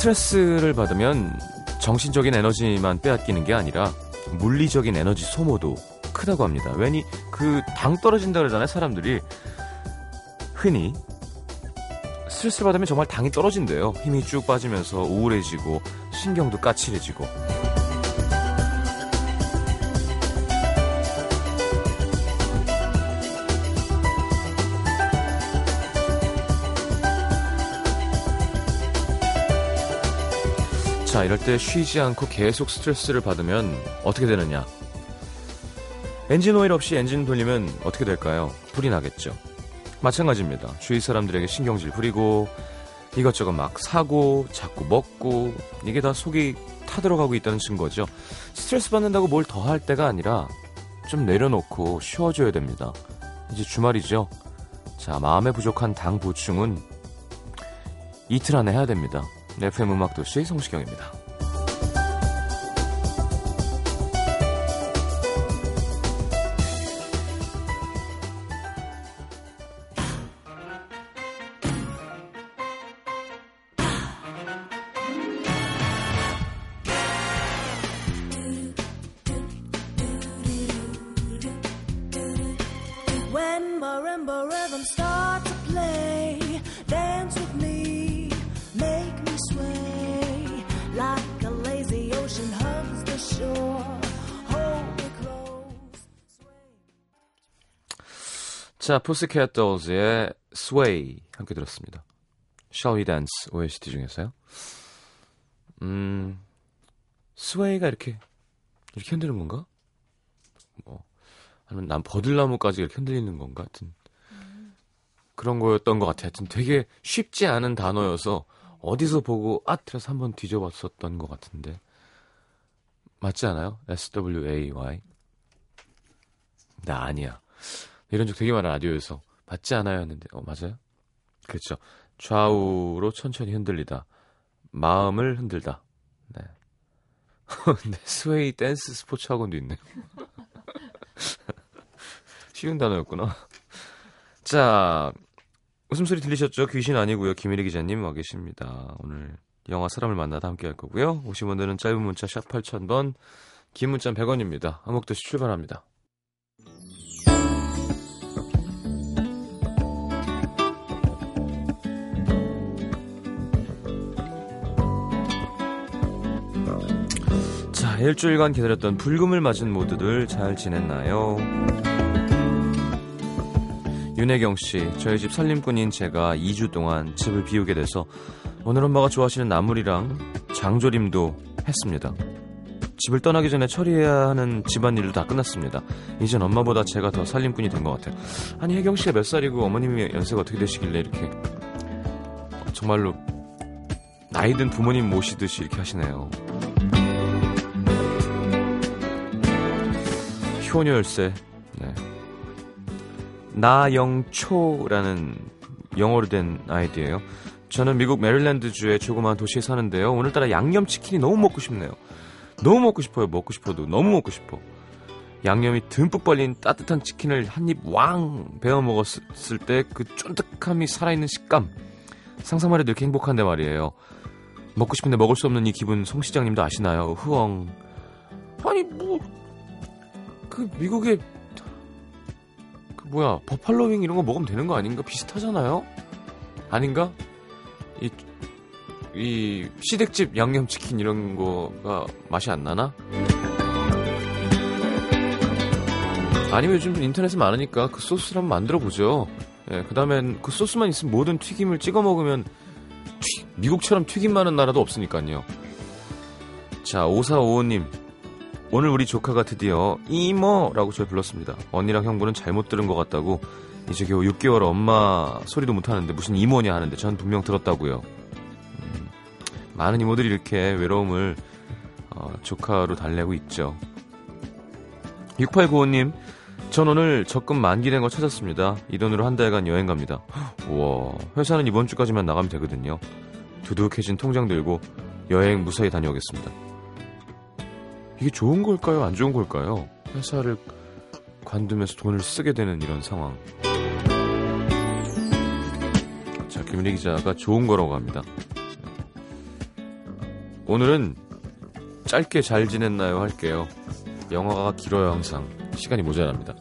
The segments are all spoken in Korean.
스트레스를 받으면 정신적인 에너지만 빼앗기는 게 아니라 물리적인 에너지 소모도 크다고 합니다. 왜니 그 당 떨어진다 그러잖아요, 사람들이. 흔히 스트레스 받으면 정말 당이 떨어진대요. 힘이 쭉 빠지면서 우울해지고 신경도 까칠해지고. 자, 이럴 때 쉬지 않고 계속 스트레스를 받으면 어떻게 되느냐? 엔진 오일 없이 엔진 돌리면 어떻게 될까요? 불이 나겠죠. 마찬가지입니다. 주위 사람들에게 신경질 부리고 이것저것 막 사고 자꾸 먹고 이게 다 속이 타들어가고 있다는 증거죠. 스트레스 받는다고 뭘 더 할 때가 아니라 좀 내려놓고 쉬어줘야 됩니다. 이제 주말이죠. 자, 마음에 부족한 당 보충은 이틀 안에 해야 됩니다. FM 음악도시 성시경입니다. 자, dols의 Sway 함께 들었습니다. Shall We Dance OST 중에서요. 음, 스웨이가 이렇게 이렇게 흔드는 건가? 뭐 아니면 난 버들나무까지 이렇게 흔들리는 건가? 하여튼 그런 거였던 것 같아요. 하여튼 되게 쉽지 않은 단어여서 어디서 보고 아 그래서 한번 뒤져봤었던 것 같은데 맞지 않아요? S-W-A-Y 나 아니야. 이런 적 되게 많아 라디오에서 맞지 않아요 했는데 어 맞아요? 그렇죠. 좌우로 천천히 흔들리다. 마음을 흔들다. 네. 근데 스웨이 댄스 스포츠 학원도 있네요. 쉬운 단어였구나. 자, 웃음소리 들리셨죠? 귀신 아니고요. 김일희 기자님 와 계십니다. 오늘 영화 사람을 만나다 함께 할 거고요. 오신 분들은 짧은 문자 샵 8000번, 긴 문자 100원입니다. 한목도시 출발합니다. 일주일간 기다렸던 불금을 맞은 모두들 잘 지냈나요? 윤혜경 씨, 저희 집 살림꾼인 제가 2주 동안 집을 비우게 돼서 오늘 엄마가 좋아하시는 나물이랑 장조림도 했습니다. 집을 떠나기 전에 처리해야 하는 집안일도 다 끝났습니다. 이젠 엄마보다 제가 더 살림꾼이 된 것 같아요. 아니 혜경 씨가 몇 살이고 어머님이 연세가 어떻게 되시길래 이렇게 정말로 나이든 부모님 모시듯이 이렇게 하시네요. 효녀 열쇠. 네. 나영초라는 영어로 된 아이디예요. 저는 미국 메릴랜드 주의 조그마한 도시에 사는데요. 오늘따라 양념치킨이 너무 먹고 싶네요. 너무 먹고 싶어요. 먹고 싶어도 너무 먹고 싶어. 양념이 듬뿍 벌린 따뜻한 치킨을 한 입 왕 베어 먹었을 때 그 쫀득함이 살아있는 식감. 상상만 해도 이렇게 행복한데 말이에요. 먹고 싶은데 먹을 수 없는 이 기분 송 시장님도 아시나요? 흐엉. 아니 뭐 그 미국에 그 뭐야 버팔로윙 이런 거 먹으면 되는 거 아닌가? 비슷하잖아요? 아닌가? 이, 이 시댁집 양념치킨 이런 거가 맛이 안 나나? 아니면 요즘 인터넷에 많으니까 그 소스를 한번 만들어 보죠. 예, 그 다음엔 그 소스만 있으면 모든 튀김을 찍어 먹으면 튀- 미국처럼 튀김 많은 나라도 없으니까요. 자 5455님 오늘 우리 조카가 드디어 이모라고 저를 불렀습니다. 언니랑 형부는 잘못 들은 것 같다고 이제 겨우 6개월 엄마 소리도 못하는데 무슨 이모냐 하는데 전 분명 들었다고요. 음, 많은 이모들이 이렇게 외로움을 어, 조카로 달래고 있죠. 6895님 전 오늘 적금 만기된 거 찾았습니다. 이 돈으로 한 달간 여행 갑니다. 우와 회사는 이번 주까지만 나가면 되거든요. 두둑해진 통장 들고 여행 무사히 다녀오겠습니다. 이게 좋은 걸까요? 안 좋은 걸까요? 회사를 관두면서 돈을 쓰게 되는 이런 상황. 자, 김일희 기자가 좋은 거라고 합니다. 오늘은 짧게 잘 지냈나요 할게요. 영화가 길어요 항상. 시간이 모자랍니다.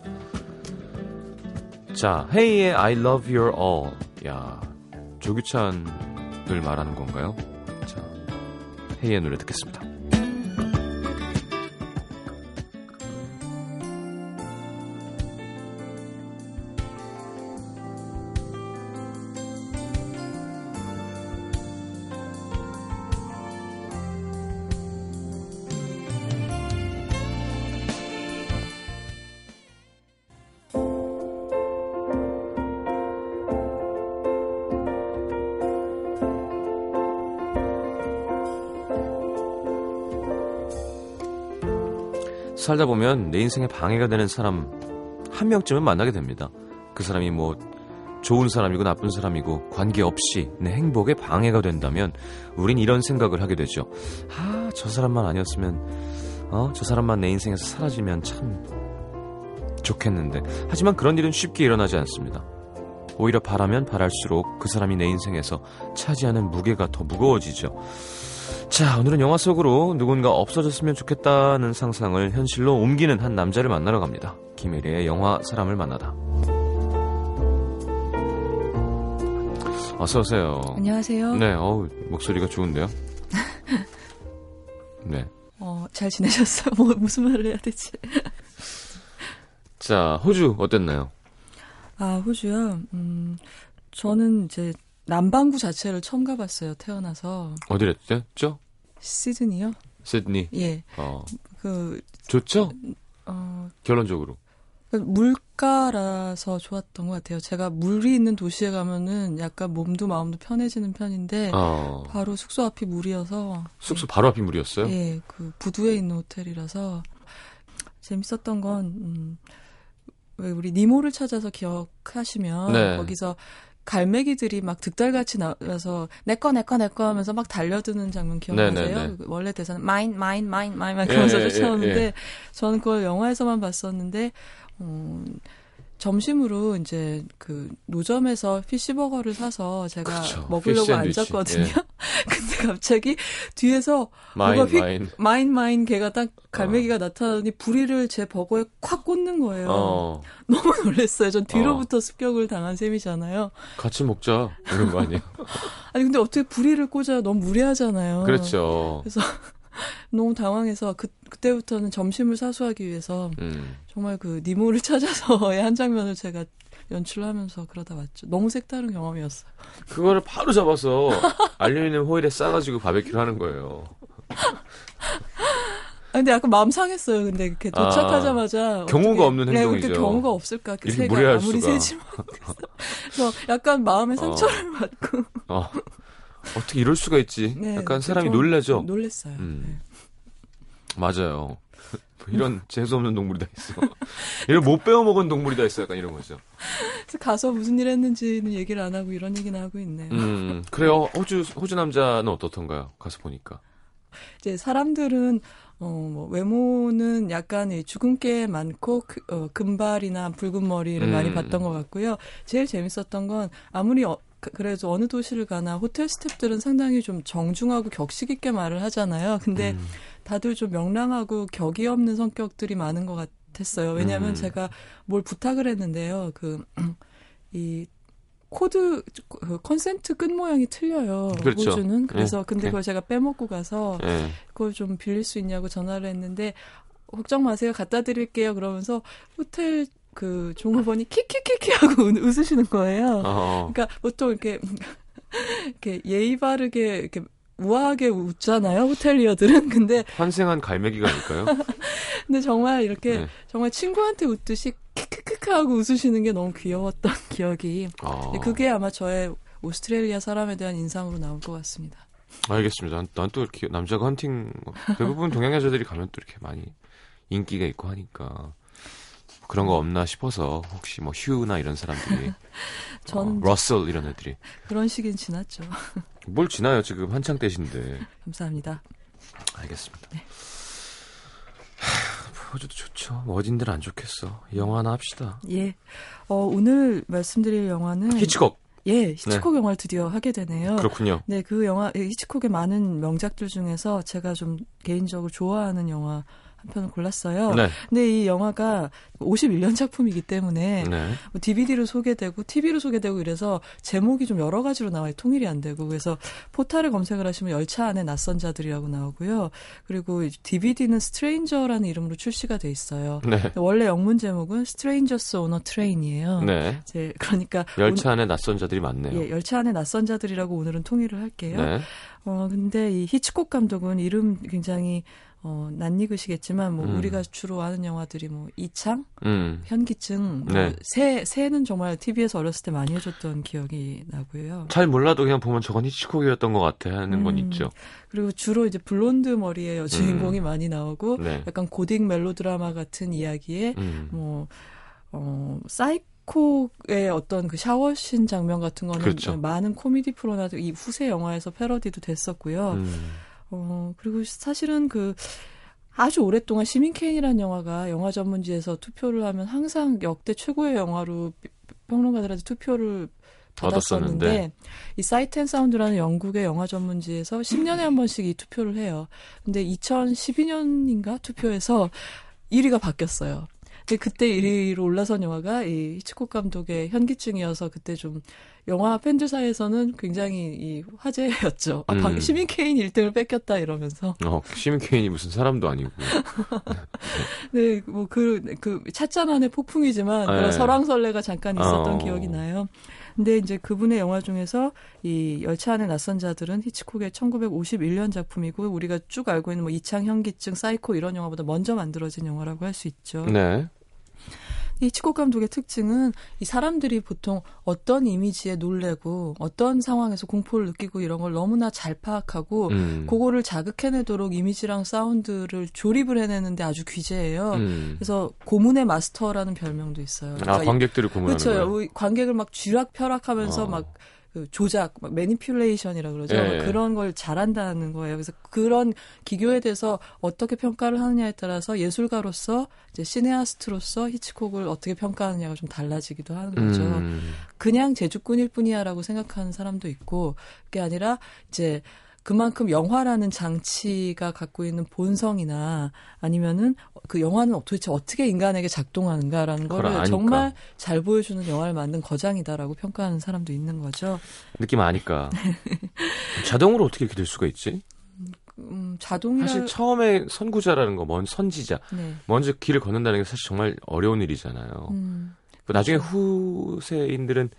자, 헤이의 I love your all. 야, 조규찬을 말하는 건가요? 자, 헤이의 노래 듣겠습니다. 살다 보면 내 인생에 방해가 되는 사람 한 명쯤은 만나게 됩니다. 그 사람이 뭐 좋은 사람이고 나쁜 사람이고 관계없이 내 행복에 방해가 된다면 우린 이런 생각을 하게 되죠. 아, 저 사람만 아니었으면 어, 저 사람만 내 인생에서 사라지면 참 좋겠는데. 하지만 그런 일은 쉽게 일어나지 않습니다. 오히려 바라면 바랄수록 그 사람이 내 인생에서 차지하는 무게가 더 무거워지죠. 자, 오늘은 영화 속으로 누군가 없어졌으면 좋겠다는 상상을 현실로 옮기는 한 남자를 만나러 갑니다. 김혜리의 영화 사람을 만나다. 어서 오세요. 안녕하세요. 네, 어우, 목소리가 좋은데요? 네. 어, 잘 지내셨어요? 뭐, 무슨 말을 해야 되지? 자, 호주 어땠나요? 아, 호주요? 음, 저는 이제 남반구 자체를 처음 가봤어요, 태어나서. 어디랬죠? 시드니요? 시드니. 예. 어, 그, 좋죠? 어, 결론적으로. 그 물가라서 좋았던 것 같아요. 제가 물이 있는 도시에 가면은 약간 몸도 마음도 편해지는 편인데, 어, 바로 숙소 앞이 물이어서. 숙소 바로 앞이 물이었어요? 예, 그 부두에 있는 호텔이라서 재밌었던 건 음, 왜 우리 니모를 찾아서 기억하시면 네. 거기서 갈매기들이 막 득달같이 나와서 내꺼 내꺼 내꺼 하면서 막 달려드는 장면 기억나세요? 네, 네, 네. 그 원래 대사는 mine mine mine mine 막 예, 그러면서 예, 쫓아오는데 예. 저는 그걸 영화에서만 봤었는데 음, 점심으로 이제 그 노점에서 fish burger를 사서 제가 그쵸. 먹으려고. 앉았거든요. 예. 근데 갑자기 뒤에서 mine, 뭐가 휙 mine. mine mine 개가 딱 갈매기가 나타나더니 부리를 제 버거에 콱 꽂는 거예요. 어, 너무 놀랐어요. 전 뒤로부터 습격을 당한 셈이잖아요. 같이 먹자. 이런 거 아니에요? 아니 근데 어떻게 부리를 꽂아요? 너무 무례하잖아요. 그렇죠. 너무 당황해서 그 그때부터는 점심을 사수하기 위해서 음. 정말 그 니모를 찾아서의 한 장면을 제가 연출하면서 그러다 왔죠. 너무 색다른 경험이었어요. 그거를 바로 잡아서 알루미늄 호일에 싸가지고 바베큐를 하는 거예요. 아, 근데 약간 마음 상했어요. 근데 이렇게 아, 도착하자마자 경우가 어떻게- 없는 네, 행동이죠. 그렇게 경우가 없을까? 그 이렇게 새가 무례할 아무리. 세지만 그래서 약간 마음에 상처를 받고 어. 어떻게 이럴 수가 있지? 네, 약간 그 사람이 좀 놀라죠? 놀랬어요. 음. 네. 맞아요. 이런 재수 없는 동물이 다 있어. 이런 못 배워 먹은 동물이 다 있어. 약간 이런 거죠. 가서 무슨 일 했는지는 얘기를 안 하고 이런 얘기는 하고 있네요. 음, 그래요. 호주, 호주 남자는 어떻던가요? 가서 보니까. 이제 사람들은 어, 뭐 외모는 약간 이 주근깨 많고 그, 어, 금발이나 붉은 머리를 음. 많이 봤던 것 같고요. 제일 재밌었던 건 아무리 어, 그- 그래도 어느 도시를 가나 호텔 스태프들은 상당히 좀 정중하고 격식 있게 말을 하잖아요. 근데 음. 다들 좀 명랑하고 격이 없는 성격들이 많은 것 같았어요. 왜냐하면 음. 제가 뭘 부탁을 했는데요. 그, 이, 코드, 그 컨센트 끝 모양이 틀려요. 그렇죠. 호주는. 그래서 네, 근데 네. 그걸 제가 빼먹고 가서 예. 그걸 좀 빌릴 수 있냐고 전화를 했는데 걱정 마세요. 갖다 드릴게요. 그러면서 호텔 그 종업원이 키키키키 하고 웃- 웃으시는 거예요. 어, 그러니까 보통 이렇게 이렇게 예의 바르게 이렇게 우아하게 웃잖아요. 호텔리어들은. 근데 환생한 갈매기가 아닐까요? 근데 정말 이렇게 네. 정말 친구한테 웃듯이 키크크크 하고 웃으시는 게 너무 귀여웠던 기억이. 어, 근데 그게 아마 저의 오스트레일리아 사람에 대한 인상으로 나올 것 같습니다. 알겠습니다. 난 또 남자가 헌팅, 대부분 동양 여자들이 가면 또 이렇게 많이 인기가 있고 하니까 그런 거 없나 싶어서 혹시 뭐 휴나 이런 사람들이 저는 어, 러셀 이런 애들이 그런 시기는 지났죠. 뭘 지나요 지금 한창 때신데 감사합니다. 알겠습니다. 하, 호주도 좋죠. 뭐 어딘들 안 좋겠어. 영화 하나 합시다. 예. 어, 오늘 말씀드릴 영화는 히치콕. 예, 히치콕 영화를 드디어 하게 되네요. 그렇군요. 네, 그 영화 예, 히치콕의 많은 명작들 중에서 제가 좀 개인적으로 좋아하는 영화 한 편을 골랐어요. 네. 근데 이 영화가 51년 작품이기 때문에 네. 뭐 DVD로 소개되고 TV로 소개되고 이래서 제목이 좀 여러 가지로 나와요. 통일이 안 되고 그래서 포탈에 검색을 하시면 열차 안에 낯선 자들이라고 나오고요. 그리고 DVD는 스트레인저라는 이름으로 출시가 돼 있어요. 네. 원래 영문 제목은 Strangers on a Train이에요. 네. 이제 그러니까 열차 안에 낯선 자들이 많네요. 예, 열차 안에 낯선 자들이라고 오늘은 통일을 할게요. 네. 어, 근데 이 히치콕 감독은 이름 굉장히 어, 낯익으시겠지만 뭐 음. 우리가 주로 아는 영화들이 뭐 이창, 음. 현기증, 뭐 네. 새 새는 정말 TV에서 어렸을 때 많이 해줬던 기억이 나고요. 잘 몰라도 그냥 보면 저건 히치콕이었던 것 같아 하는 건 음. 있죠. 그리고 주로 이제 블론드 머리의 여주인공이 많이 나오고 네. 약간 고딕 멜로드라마 같은 이야기에 음. 뭐 어, 사이 코의 어떤 그 샤워신 장면 같은 거는 그렇죠. 많은 코미디 프로나 이 후세 영화에서 패러디도 됐었고요. 음. 어, 그리고 사실은 그 아주 오랫동안 시민 케인이라는 영화가 영화 전문지에서 투표를 하면 항상 역대 최고의 영화로 평론가들한테 투표를 받았었는데 얻었었는데. 이 Sight and Sound라는 영국의 영화 전문지에서 10년에 한 번씩 이 투표를 해요. 근데 2012년인가 투표에서 1위가 바뀌었어요. 그때 1위로 올라선 영화가 이 히치콕 감독의 현기증이어서 그때 좀 영화 팬들 사이에서는 굉장히 이 화제였죠. 아, 방- 음. 시민 케인 1등을 뺏겼다 이러면서. 어, 시민 케인이 무슨 사람도 아니고. 네, 뭐 그 그 찻잔 안의 폭풍이지만 네. 그런 설왕설래가 잠깐 있었던 어. 기억이 나요. 근데 이제 그분의 영화 중에서 이 열차 안의 낯선 자들은 히치콕의 1951년 작품이고 우리가 쭉 알고 있는 뭐 이창 현기증, 사이코 이런 영화보다 먼저 만들어진 영화라고 할 수 있죠. 네. 이 히치콕 감독의 특징은 이 사람들이 보통 어떤 이미지에 놀래고 어떤 상황에서 공포를 느끼고 이런 걸 너무나 잘 파악하고 음. 그거를 자극해내도록 이미지랑 사운드를 조립을 해내는데 아주 귀재예요. 음. 그래서 고문의 마스터라는 별명도 있어요. 아, 그러니까 관객들을 고문하는 그렇죠. 거예요. 우리 관객을 막 쥐락펴락하면서 어. 막 그 조작, 막 manipulation이라 그러죠. 예. 그런 걸 잘한다는 거예요. 그래서 그런 기교에 대해서 어떻게 평가를 하느냐에 따라서 예술가로서 이제 cinéaste로서 히치콕을 어떻게 평가하느냐가 좀 달라지기도 하는 거죠. 음. 그냥 재주꾼일 뿐이야라고 생각하는 사람도 있고 그게 아니라 이제 그만큼 영화라는 장치가 갖고 있는 본성이나 아니면은 그 영화는 도대체 어떻게 인간에게 작동하는가라는 거를. 정말 잘 보여주는 영화를 만든 거장이다라고 평가하는 사람도 있는 거죠. 느낌 아니까. 자동으로 어떻게 이렇게 될 수가 있지? 음, 자동이라 사실 처음에 선구자라는 거, 먼 선지자, 네. 먼저 길을 걷는다는 게 사실 정말 어려운 일이잖아요. 음, 그 나중에 후세인들은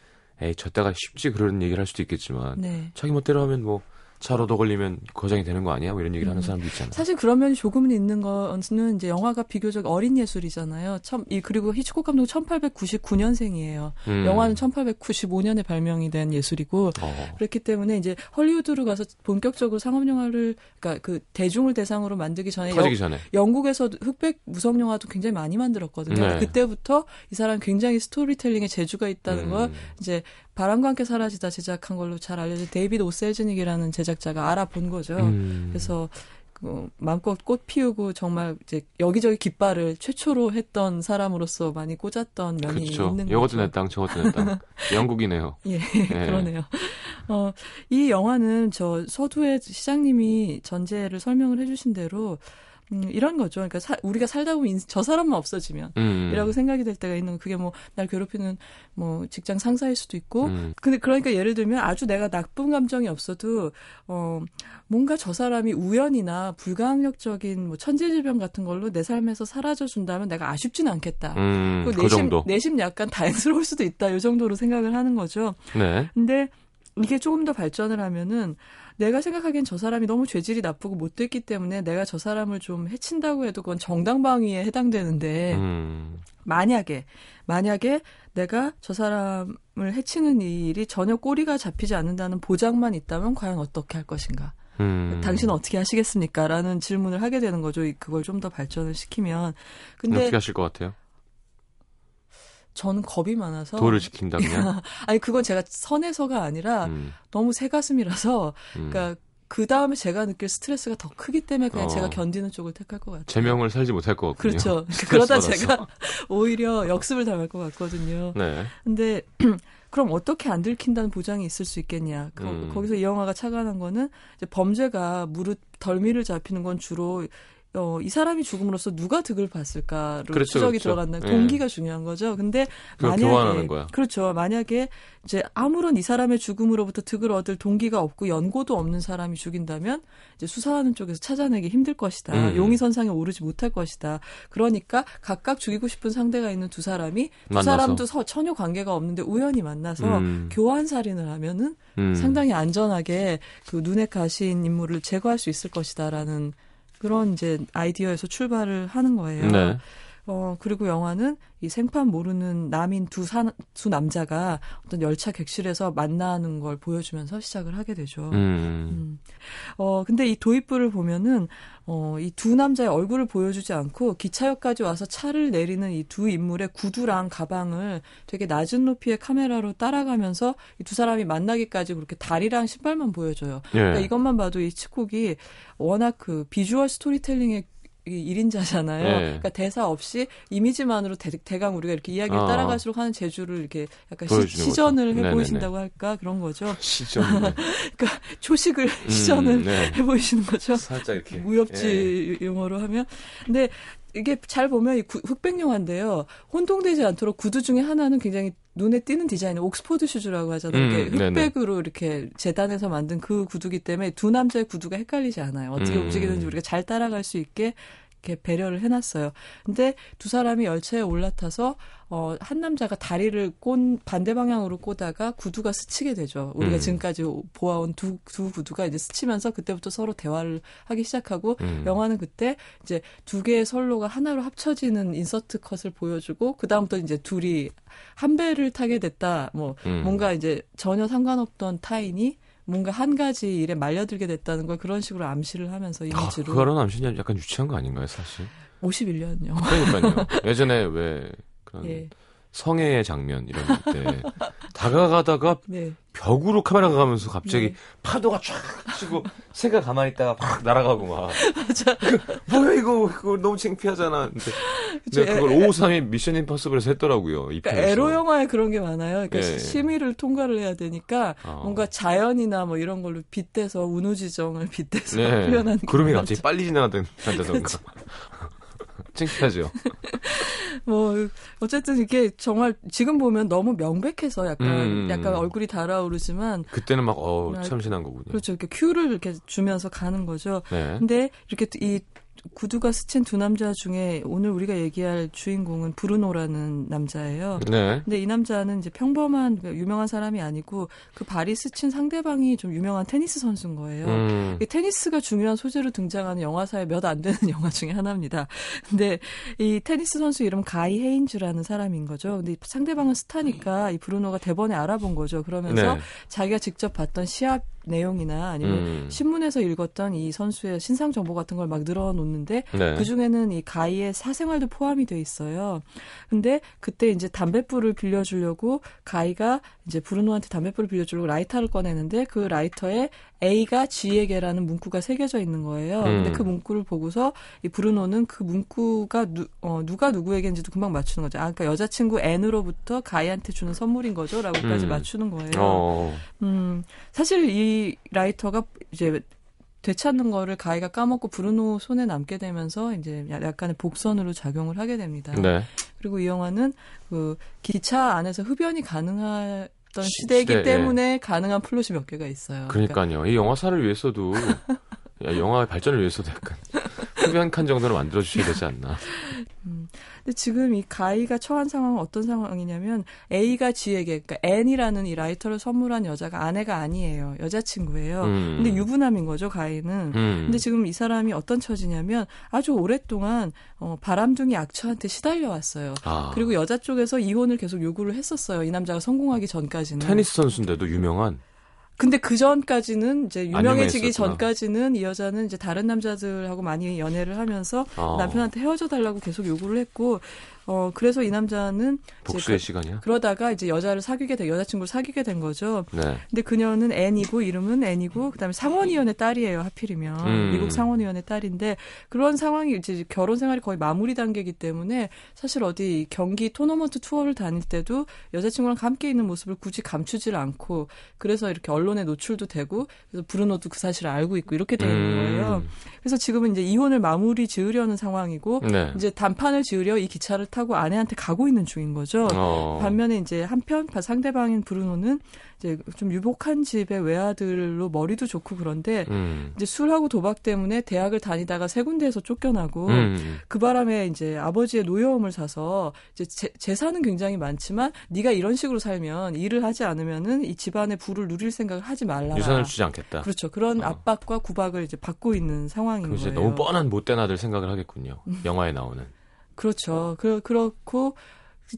에이 저따가 쉽지 그런 얘기를 할 수도 있겠지만 네. 자기 멋대로 하면 뭐 잘 얻어 걸리면 거장이 되는 거 아니야? 뭐 이런 얘기를 하는 음. 사람도 있잖아요. 사실 그런 면이 조금은 있는 거는 이제 영화가 비교적 어린 예술이잖아요. 참, 이, 그리고 히치콕 감독 1899년생이에요. 음. 영화는 1895년에 발명이 된 예술이고 어. 그렇기 때문에 이제 헐리우드로 가서 본격적으로 상업 영화를 그러니까 그 대중을 대상으로 만들기 전에 영, 전에. 영국에서 흑백 무성 영화도 굉장히 많이 만들었거든요. 네. 그때부터 이 사람 굉장히 스토리텔링에 재주가 있다는 음. 걸 이제 바람과 함께 사라지다 제작한 걸로 잘 알려진 데이비드 O. 셀즈닉이라는 제작자가 알아본 거죠. 음. 그래서 그 마음껏 꽃 피우고 정말 이제 여기저기 깃발을 최초로 했던 사람으로서 많이 꽂았던 면이 그렇죠. 있는 이것도 거죠. 내 땅, 저것도 내 땅. 영국이네요. 예, 예. 그러네요. 어, 이 영화는 저 서두에 시장님이 전제를 설명을 해주신 대로 음, 이런 거죠. 그러니까 사- 우리가 살다 보면 인- 저 사람만 없어지면 음. 이라고 생각이 될 때가 있는 거. 그게 뭐 날 괴롭히는 뭐 직장 상사일 수도 있고 음. 근데 그러니까 예를 들면 아주 내가 나쁜 감정이 없어도 어 뭔가 저 사람이 우연이나 불가항력적인 뭐 천재질병 같은 걸로 내 삶에서 사라져 준다면 내가 아쉽진 않겠다. 음, 그그 내심 정도. 내심 약간 다행스러울 수도 있다. 이 정도로 생각을 하는 거죠. 네. 근데 이게 조금 더 발전을 하면은 내가 생각하기엔 저 사람이 너무 죄질이 나쁘고 못됐기 때문에 내가 저 사람을 좀 해친다고 해도 그건 정당방위에 해당되는데 음. 만약에 만약에 내가 저 사람을 해치는 이 일이 전혀 꼬리가 잡히지 않는다는 보장만 있다면 과연 어떻게 할 것인가? 음. 당신은 어떻게 하시겠습니까? 라는 질문을 하게 되는 거죠. 이- 그걸 좀 더 발전을 시키면. 근데 어떻게 하실 것 같아요? 저는 겁이 많아서 도를 지킨다 그냥. 아니 그건 제가 선에서가 아니라 음. 너무 새 가슴이라서 음. 그러니까 그 다음에 제가 느낄 스트레스가 더 크기 때문에 그냥 어. 제가 견디는 쪽을 택할 것 같아요. 제명을 살지 못할 것 같군요. 그렇죠. 그러다 받아서. 제가 오히려 역습을 당할 것 같거든요. 네. 근데 그럼 어떻게 안 들킨다는 보장이 있을 수 있겠냐. 거, 음. 거 기서 이 영화가 착안한 거는 이제 범죄가 무릇 덜미를 잡히는 건 주로 어, 이 사람이 죽음으로써 누가 득을 봤을까로 그렇죠, 추적이 그렇죠. 들어간다. 예. 동기가 중요한 거죠. 근데 만약에. 그렇죠. 만약에 이제 아무런 이 사람의 죽음으로부터 득을 얻을 동기가 없고 연고도 없는 사람이 죽인다면 이제 수사하는 쪽에서 찾아내기 힘들 것이다. 음. 용의 선상에 오르지 못할 것이다. 그러니까 각각 죽이고 싶은 상대가 있는 두 사람이 두 만나서. 사람도 서- 전혀 관계가 없는데 우연히 만나서 음. 교환 살인을 하면은 음. 상당히 안전하게 그 눈에 가신 인물을 제거할 수 있을 것이다라는 그런 이제 아이디어에서 출발을 하는 거예요. 네. 어, 그리고 영화는 이 생판 모르는 남인 두, 사, 두 남자가 어떤 열차 객실에서 만나는 걸 보여주면서 시작을 하게 되죠. 음. 음. 어, 근데 이 도입부를 보면은, 어, 이 두 남자의 얼굴을 보여주지 않고 기차역까지 와서 차를 내리는 이 두 인물의 구두랑 가방을 되게 낮은 높이의 카메라로 따라가면서 이 두 사람이 만나기까지 그렇게 다리랑 신발만 보여줘요. 예. 그러니까 이것만 봐도 이 칙콕이 워낙 그 비주얼 스토리텔링의 이 1인자잖아요. 예. 그러니까 대사 없이 이미지만으로 대, 강 우리가 이렇게 이야기를 아. 따라갈수록 하는 재주를 이렇게 약간 시, 시전을 거죠. 해보이신다고 할까 그런 거죠. 시점. 그러니까 초식을 시전을 네. 해보이시는 거죠. 살짝 이렇게. 예. 무협지 용어로 하면. 근데 이게 잘 보면 이 구- 흑백 영화인데요. 혼동되지 않도록 구두 중에 하나는 굉장히 눈에 띄는 디자인, Oxford shoes라고 하잖아요. 음, 이렇게 네네. 흑백으로 이렇게 재단해서 만든 그 구두기 때문에 두 남자의 구두가 헷갈리지 않아요. 어떻게 음. 움직이는지 우리가 잘 따라갈 수 있게 이렇게 배려를 해놨어요. 근데 두 사람이 열차에 올라타서 어, 한 남자가 다리를 꼰 반대 방향으로 꼬다가 구두가 스치게 되죠. 우리가 음. 지금까지 보아온 두, 두 구두가 이제 스치면서 그때부터 서로 대화를 하기 시작하고 음. 영화는 그때 이제 두 개의 선로가 하나로 합쳐지는 인서트 컷을 보여주고 그 다음부터 이제 둘이 한 배를 타게 됐다. 뭐 음. 뭔가 이제 전혀 상관없던 타인이 뭔가 한 가지 일에 말려들게 됐다는 걸 그런 식으로 암시를 하면서 아, 이미지로 그거는 암신이 약간 유치한 거 아닌가요, 사실? 51년 영화. 그러니까요. 예전에 왜 그런 예. 성애의 장면 이런 때 다가가다가 네. 벽으로 카메라가 가면서 갑자기 네. 파도가 쫙 치고 새가 가만히 있다가 팍 날아가고 막 맞아. 뭐야 이거 그거 너무 창피하잖아. 근데 그쵸, 그걸 553이 미션 임파서블에서 했더라고요. 이 그러니까. 에로 영화에 그런 게 많아요. 그러니까 예. 심의를 통과를 해야 되니까 어. 뭔가 자연이나 뭐 이런 걸로 빗대서 운우지정을 빗대서 네. 표현하는 구름이 경우가 갑자기 빨리 지나간다던가. 창피하죠. 뭐 어쨌든 이게 정말 지금 보면 너무 명백해서 약간 음. 약간 얼굴이 달아오르지만 그때는 막, 어, 아, 참신한 거군요. 그렇죠 이렇게 큐를 이렇게 주면서 가는 거죠. 네. 근데 이렇게 이 구두가 스친 두 남자 중에 오늘 우리가 얘기할 주인공은 브루노라는 남자예요. 네. 근데 이 남자는 이제 평범한 그 유명한 사람이 아니고 그 발이 스친 상대방이 좀 유명한 테니스 선수인 거예요. 음. 이 테니스가 중요한 소재로 등장하는 영화사에 몇 안 되는 영화 중에 하나입니다. 근데 이 테니스 선수 이름 가이 헤인즈라는 사람인 거죠. 근데 이 상대방은 스타니까 이 브루노가 대번에 알아본 거죠. 그러면서 네. 자기가 직접 봤던 시합 내용이나 아니면 음. 신문에서 읽었던 이 선수의 신상 정보 같은 걸 막 늘어놓는데 네. 그 중에는 이 가이의 사생활도 포함이 돼 있어요. 근데 그때 이제 담뱃불을 빌려주려고 가이가 이제 브루노한테 담뱃불을 빌려주려고 라이터를 꺼내는데 그 라이터에 A가 G에게라는 문구가 새겨져 있는 거예요. 근데 음. 그 문구를 보고서 이 브루노는 그 문구가 누, 어, 누가 누구에게인지도 금방 맞추는 거죠. 아, 그러니까 여자친구 앤으로부터 가이한테 주는 선물인 거죠.라고까지 음. 맞추는 거예요. 어. 음, 사실 이 라이터가 이제 되찾는 거를 가이가 까먹고 브루노 손에 남게 되면서 이제 야- 약간의 복선으로 작용을 하게 됩니다. 네. 그리고 이 영화는 그 기차 안에서 흡연이 가능 했던 시- 시대이기 시대, 때문에 가능한 플롯이 몇 개가 있어요. 그러니까요. 이 영화사를 위해서도, 야, 영화의 발전을 위해서도 약간 흡연 칸 정도는 만들어 주셔야 되지 않나. 근데 지금 이 가이가 처한 상황은 어떤 상황이냐면 A가 G에게 그러니까 N이라는 이 라이터를 선물한 여자가 아내가 아니에요. 여자친구예요. 음. 근데 유부남인 거죠, 가이는. 음. 근데 지금 이 사람이 어떤 처지냐면 아주 오랫동안 어, 바람둥이 악처한테 시달려 왔어요. 아, 그리고 여자 쪽에서 이혼을 계속 요구를 했었어요. 이 남자가 성공하기 전까지는. 테니스 선수인데도 유명한. 근데 그 전까지는 이제 유명해지기. 전까지는 이 여자는 이제 다른 남자들하고 많이 연애를 하면서 아. 남편한테 헤어져 달라고 계속 요구를 했고 어 그래서 이 남자는 복수의 그, 시간이야? 그러다가 이제 여자를 사귀게 돼 여자친구를 사귀게 된 거죠. 네. 근데 그녀는 앤이고 이름은 앤이고 그다음에 상원의원의 딸이에요 하필이면 음. 미국 상원의원의 딸인데 그런 상황이 이제 결혼 생활이 거의 마무리 단계이기 때문에 사실 어디 경기 토너먼트 투어를 다닐 때도 여자친구랑 함께 있는 모습을 굳이 감추질 않고 그래서 이렇게 언론에 노출도 되고 그래서 브루노도 그 사실을 알고 있고 이렇게 되는 음. 거예요. 그래서 지금은 이제 이혼을 마무리 지으려는 상황이고 네. 이제 단판을 지으려 이 기차를 타고 아내한테 가고 있는 중인 거죠. 어. 반면에 이제 한편 상대방인 브루노는 이제 좀 유복한 집의 외아들로 머리도 좋고 그런데 음. 이제 술하고 도박 때문에 대학을 다니다가 세 군데에서 쫓겨나고 음. 그 바람에 이제 아버지의 노여움을 사서 이제 재, 재산은 굉장히 많지만 네가 이런 식으로 살면 일을 하지 않으면은 이 집안의 부를 누릴 생각을 하지 말라. 유산을 주지 않겠다. 그렇죠. 그런 어. 압박과 구박을 이제 받고 있는 상황인 그럼 이제 거예요. 너무 뻔한 못된 아들 생각을 하겠군요. 영화에 나오는. 그렇죠. 그, 그렇고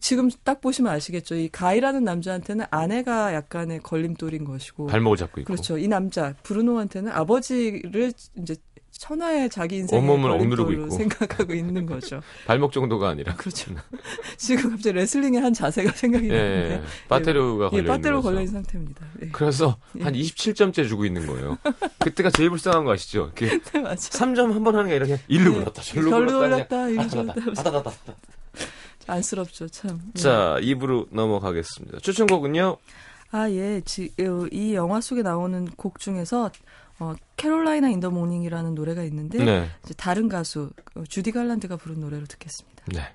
지금 딱 보시면 아시겠죠. 이 가이라는 남자한테는 아내가 약간의 걸림돌인 것이고. 발목을 잡고 있고. 그렇죠. 이 남자 브루노한테는 아버지를 이제 천하의 자기 억누르고 걸림돌로 있고. 생각하고 있는 거죠. 발목 정도가 아니라. 그렇죠. 지금 갑자기 레슬링의 한 자세가 생각이 예, 나는데. 예. 빠테로가 걸려 예, 있는. 걸려 상태입니다. 예. 그래서 예. 한 27점째 주고 있는 거예요. 그때가 제일 불쌍한 거 아시죠? 네, 맞아요. 3점 한 번 하는 게 아니라 그냥 일로 네. 불었다, 절로 올랐다, 이로 아다다다, 줬다. 아다다다. 안쓰럽죠, 참. 예. 자, 2부로 넘어가겠습니다. 추천곡은요? 아, 예. 지, 어, 이 영화 속에 나오는 곡 중에서 어, Carolina in the Morning이라는 노래가 있는데 네. 이제 다른 가수 어, 주디 갈란드가 부른 노래로 듣겠습니다. 네.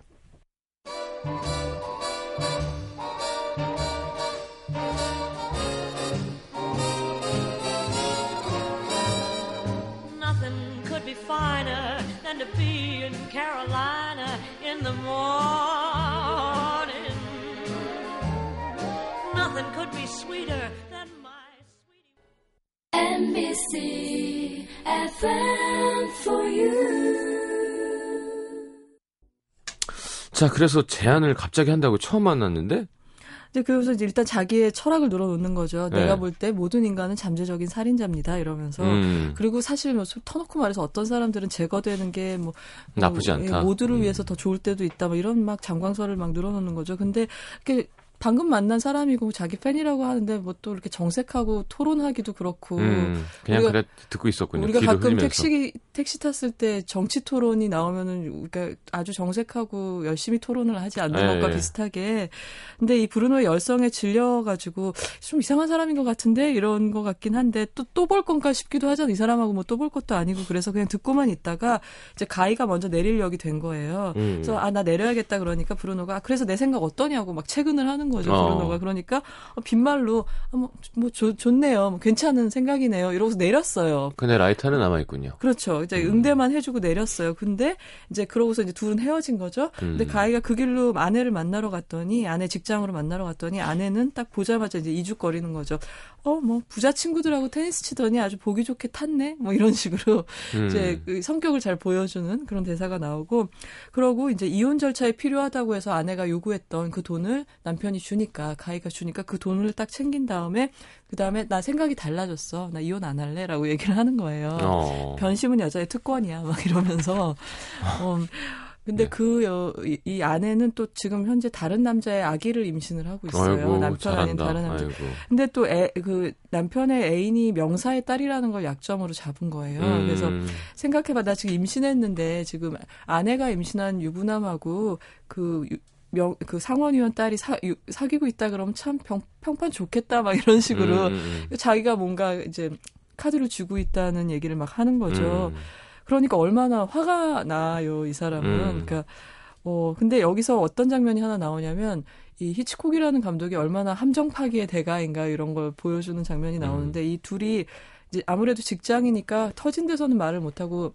NBC FM for you. 자, 그래서 제안을 갑자기 한다고 처음 만났는데, 이제 그래서 이제 일단 자기의 철학을 늘어놓는 거죠. 네. 내가 볼 때 모든 인간은 잠재적인 살인자입니다. 이러면서 음, 그리고 사실 뭐 터놓고 말해서 어떤 사람들은 제거되는 게 뭐 나쁘지 않다. 모두를 음. 위해서 더 좋을 때도 있다. 뭐 이런 막 장광설을 막 늘어놓는 거죠. 근데 이렇게 방금 만난 사람이고 자기 팬이라고 하는데 뭐 또 이렇게 정색하고 토론하기도 그렇고 음, 그냥 우리가- 그래 듣고 있었군요. 우리가 가끔. 택시 택시 탔을 때 정치 토론이 나오면은 그러니까 아주 정색하고 열심히 토론을 하지 않는 예, 것과 예. 비슷하게 근데 이 브루노의 열성에 질려 가지고 좀 이상한 사람인 것 같은데 이런 것 같긴 한데 또 또 볼 건가 싶기도 하잖아 이 사람하고 뭐 또 볼 것도 아니고 그래서 그냥 듣고만 있다가 이제 가이가 먼저 내릴 역이 된 거예요. 음. 그래서 아 나 내려야겠다 그러니까 브루노가 아, 그래서 내 생각 어떠냐고 막 채근을 하는 거죠 어. 브루노가 그러니까 어, 빈말로 아, 뭐, 뭐 좋- 좋네요 뭐 괜찮은 생각이네요 이러고서 내렸어요. 근데 라이터는 남아 있군요. 그렇죠. 이제 음. 응대만 해주고 내렸어요. 근데 이제 그러고서 이제 둘은 헤어진 거죠. 근데 음. 가희가 그 길로 아내를 만나러 갔더니 아내 직장으로 만나러 갔더니 아내는 딱 보자마자 이제 이죽거리는 거죠. 어 뭐 부자 친구들하고 테니스 치더니 아주 보기 좋게 탔네. 뭐 이런 식으로 음. 이제 그 성격을 잘 보여주는 그런 대사가 나오고 그러고 이제 이혼 절차에 필요하다고 해서 아내가 요구했던 그 돈을 남편이 주니까 가희가 주니까 그 돈을 딱 챙긴 다음에 그 다음에 나 생각이 달라졌어. 나 이혼 안 할래 라고 얘기를 하는 거예요. 어. 변심은 여자의 특권이야 막 이러면서 어, 근데 네. 그 여, 이, 이 아내는 또 지금 현재 다른 남자의 아기를 임신을 하고 있어요 아이고, 남편 아닌 잘한다. 다른 남자 아이고. 근데 또 그 남편의 애인이 명사의 딸이라는 걸 약점으로 잡은 거예요 음. 그래서 생각해봐 나 지금 임신했는데 지금 아내가 임신한 유부남하고 그 유- 명, 그 상원의원 딸이 사, 유- 사귀고 있다 그러면 참 평, 평판 좋겠다 막 이런 식으로 음, 음, 음. 자기가 뭔가 이제 카드를 쥐고 있다는 얘기를 막 하는 거죠. 음. 그러니까 얼마나 화가 나요, 이 사람은. 음. 그러니까, 어, 근데 여기서 어떤 장면이 하나 나오냐면, 이 히치콕이라는 감독이 얼마나 함정 파기의 대가인가 이런 걸 보여주는 장면이 나오는데, 음. 이 둘이 이제 아무래도 직장이니까 터진 데서는 말을 못 하고,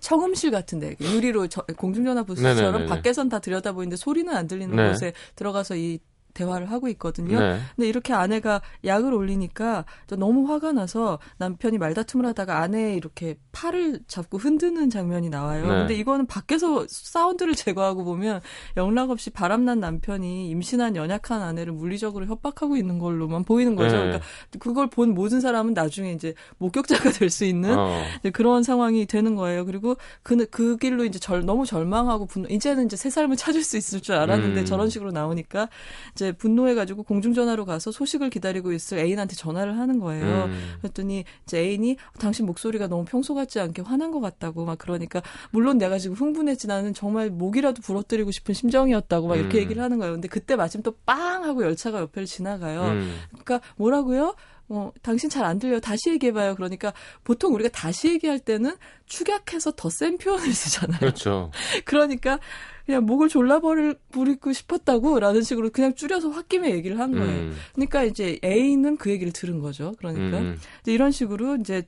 청음실 같은데 유리로 저- 공중전화 부스처럼. 밖에선 다 들여다보이는데 소리는 안 들리는 네. 곳에 들어가서 이 대화를 하고 있거든요. 네. 근데 이렇게 아내가 약을 올리니까 저 너무 화가 나서 남편이 말다툼을 하다가 아내 이렇게 팔을 잡고 흔드는 장면이 나와요. 네. 근데 이거는 밖에서 사운드를 제거하고 보면 영락 없이 바람난 남편이 임신한 연약한 아내를 물리적으로 협박하고 있는 걸로만 보이는 거죠. 네. 그러니까 그걸 본 모든 사람은 나중에 이제 목격자가 될 수 있는 어. 그런 상황이 되는 거예요. 그리고 그, 그 길로 이제 절, 너무 절망하고 분노, 이제는 이제 새 삶을 찾을 수 있을 줄 알았는데 음. 저런 식으로 나오니까 이제 분노해가지고 공중전화로 가서 소식을 기다리고 있을 애인한테 전화를 하는 거예요. 음. 그랬더니 이제 애인이 당신 목소리가 너무 평소 같지 않게 화난 것 같다고 막 그러니까 물론 내가 지금 흥분했지 나는 정말 목이라도 부러뜨리고 싶은 심정이었다고 막 이렇게 음. 얘기를 하는 거예요. 근데 그때 마침 또 빵 하고 열차가 옆을 지나가요. 음. 그러니까 뭐라고요? 어, 당신 잘 안 들려요. 다시 얘기해봐요. 그러니까 보통 우리가 다시 얘기할 때는 축약해서 더 센 표현을 쓰잖아요. 그렇죠. 그러니까 그냥 목을 졸라버릴 부리고 싶었다고 라는 식으로 그냥 줄여서 홧김에 얘기를 한 거예요. 음. 그러니까 이제 A는 그 얘기를 들은 거죠. 그러니까 음. 이제 이런 식으로 이제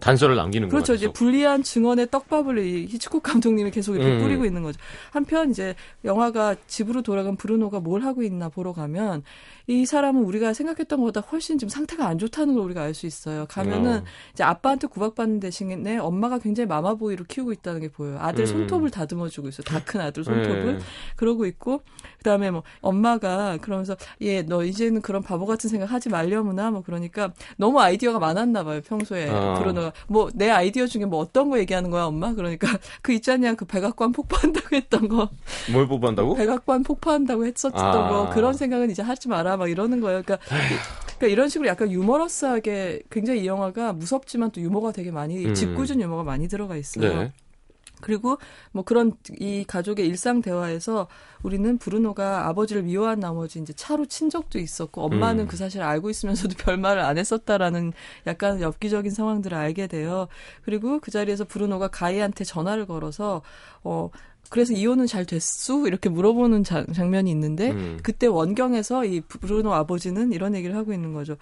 단서를 남기는 거죠. 그렇죠. 이제 불리한 증언의 떡밥을 이 히치콕 감독님이 계속 이렇게 음. 뿌리고 있는 거죠. 한편 이제 영화가 집으로 돌아간 브루노가 뭘 하고 있나 보러 가면 이 사람은 우리가 생각했던 것보다 훨씬 지금 상태가 안 좋다는 걸 우리가 알 수 있어요. 가면은 어. 이제 아빠한테 구박받는 대신에 엄마가 굉장히 마마보이로 키우고 있다는 게 보여요. 아들 음. 손톱을 다듬어주고 있어요. 다 큰 아들 손톱을. 네. 그러고 있고 그다음에 뭐 엄마가 그러면서 얘 너 이제는 그런 바보 같은 생각 하지 말려무나 뭐 그러니까 너무 아이디어가 많았나 봐요 평소에 어. 그러다가 뭐내 아이디어 중에 뭐 어떤 거 얘기하는 거야 엄마 그러니까 그 있잖냐 그 백악관 폭파한다고 했던 거뭘 뽑아한다고? 백악관 폭파한다고 했었던 아. 거 그런 생각은 이제 하지 마라 막 이러는 거예요 그러니까 그러니까 이런 식으로 약간 유머러스하게 굉장히 이 영화가 무섭지만 또 유머가 되게 많이 음. 짓궂은 유머가 많이 들어가 있어요. 네. 그리고 뭐 그런 이 가족의 일상 대화에서 우리는 브루노가 아버지를 미워한 나머지 이제 차로 친 적도 있었고 엄마는 음. 그 사실을 알고 있으면서도 별 말을 안 했었다라는 약간 엽기적인 상황들을 알게 돼요. 그리고 그 자리에서 브루노가 가이한테 전화를 걸어서 어 그래서 이혼은 잘 됐수? 이렇게 물어보는 자- 장면이 있는데 음. 그때 원경에서 이 브루노 아버지는 이런 얘기를 하고 있는 거죠.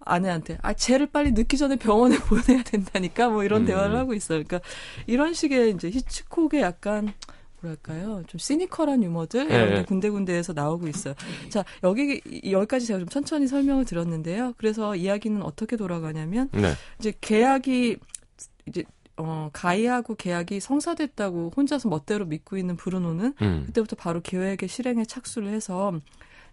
아내한테 아 쟤를 빨리 늦기 전에 병원에 보내야 된다니까 뭐 이런 음. 대화를 하고 있어요. 그러니까 이런 식의 이제 히치콕의 약간 뭐랄까요 좀 시니컬한 유머들 네. 이런 게 군데군데에서 나오고 있어요. 자 여기 이- 여기까지 제가 좀 천천히 설명을 드렸는데요. 그래서 이야기는 어떻게 돌아가냐면 네. 이제 계약이 이제 어 가이하고 계약이 성사됐다고 혼자서 멋대로 믿고 있는 브루노는 음. 그때부터 바로 계획의 실행에 착수를 해서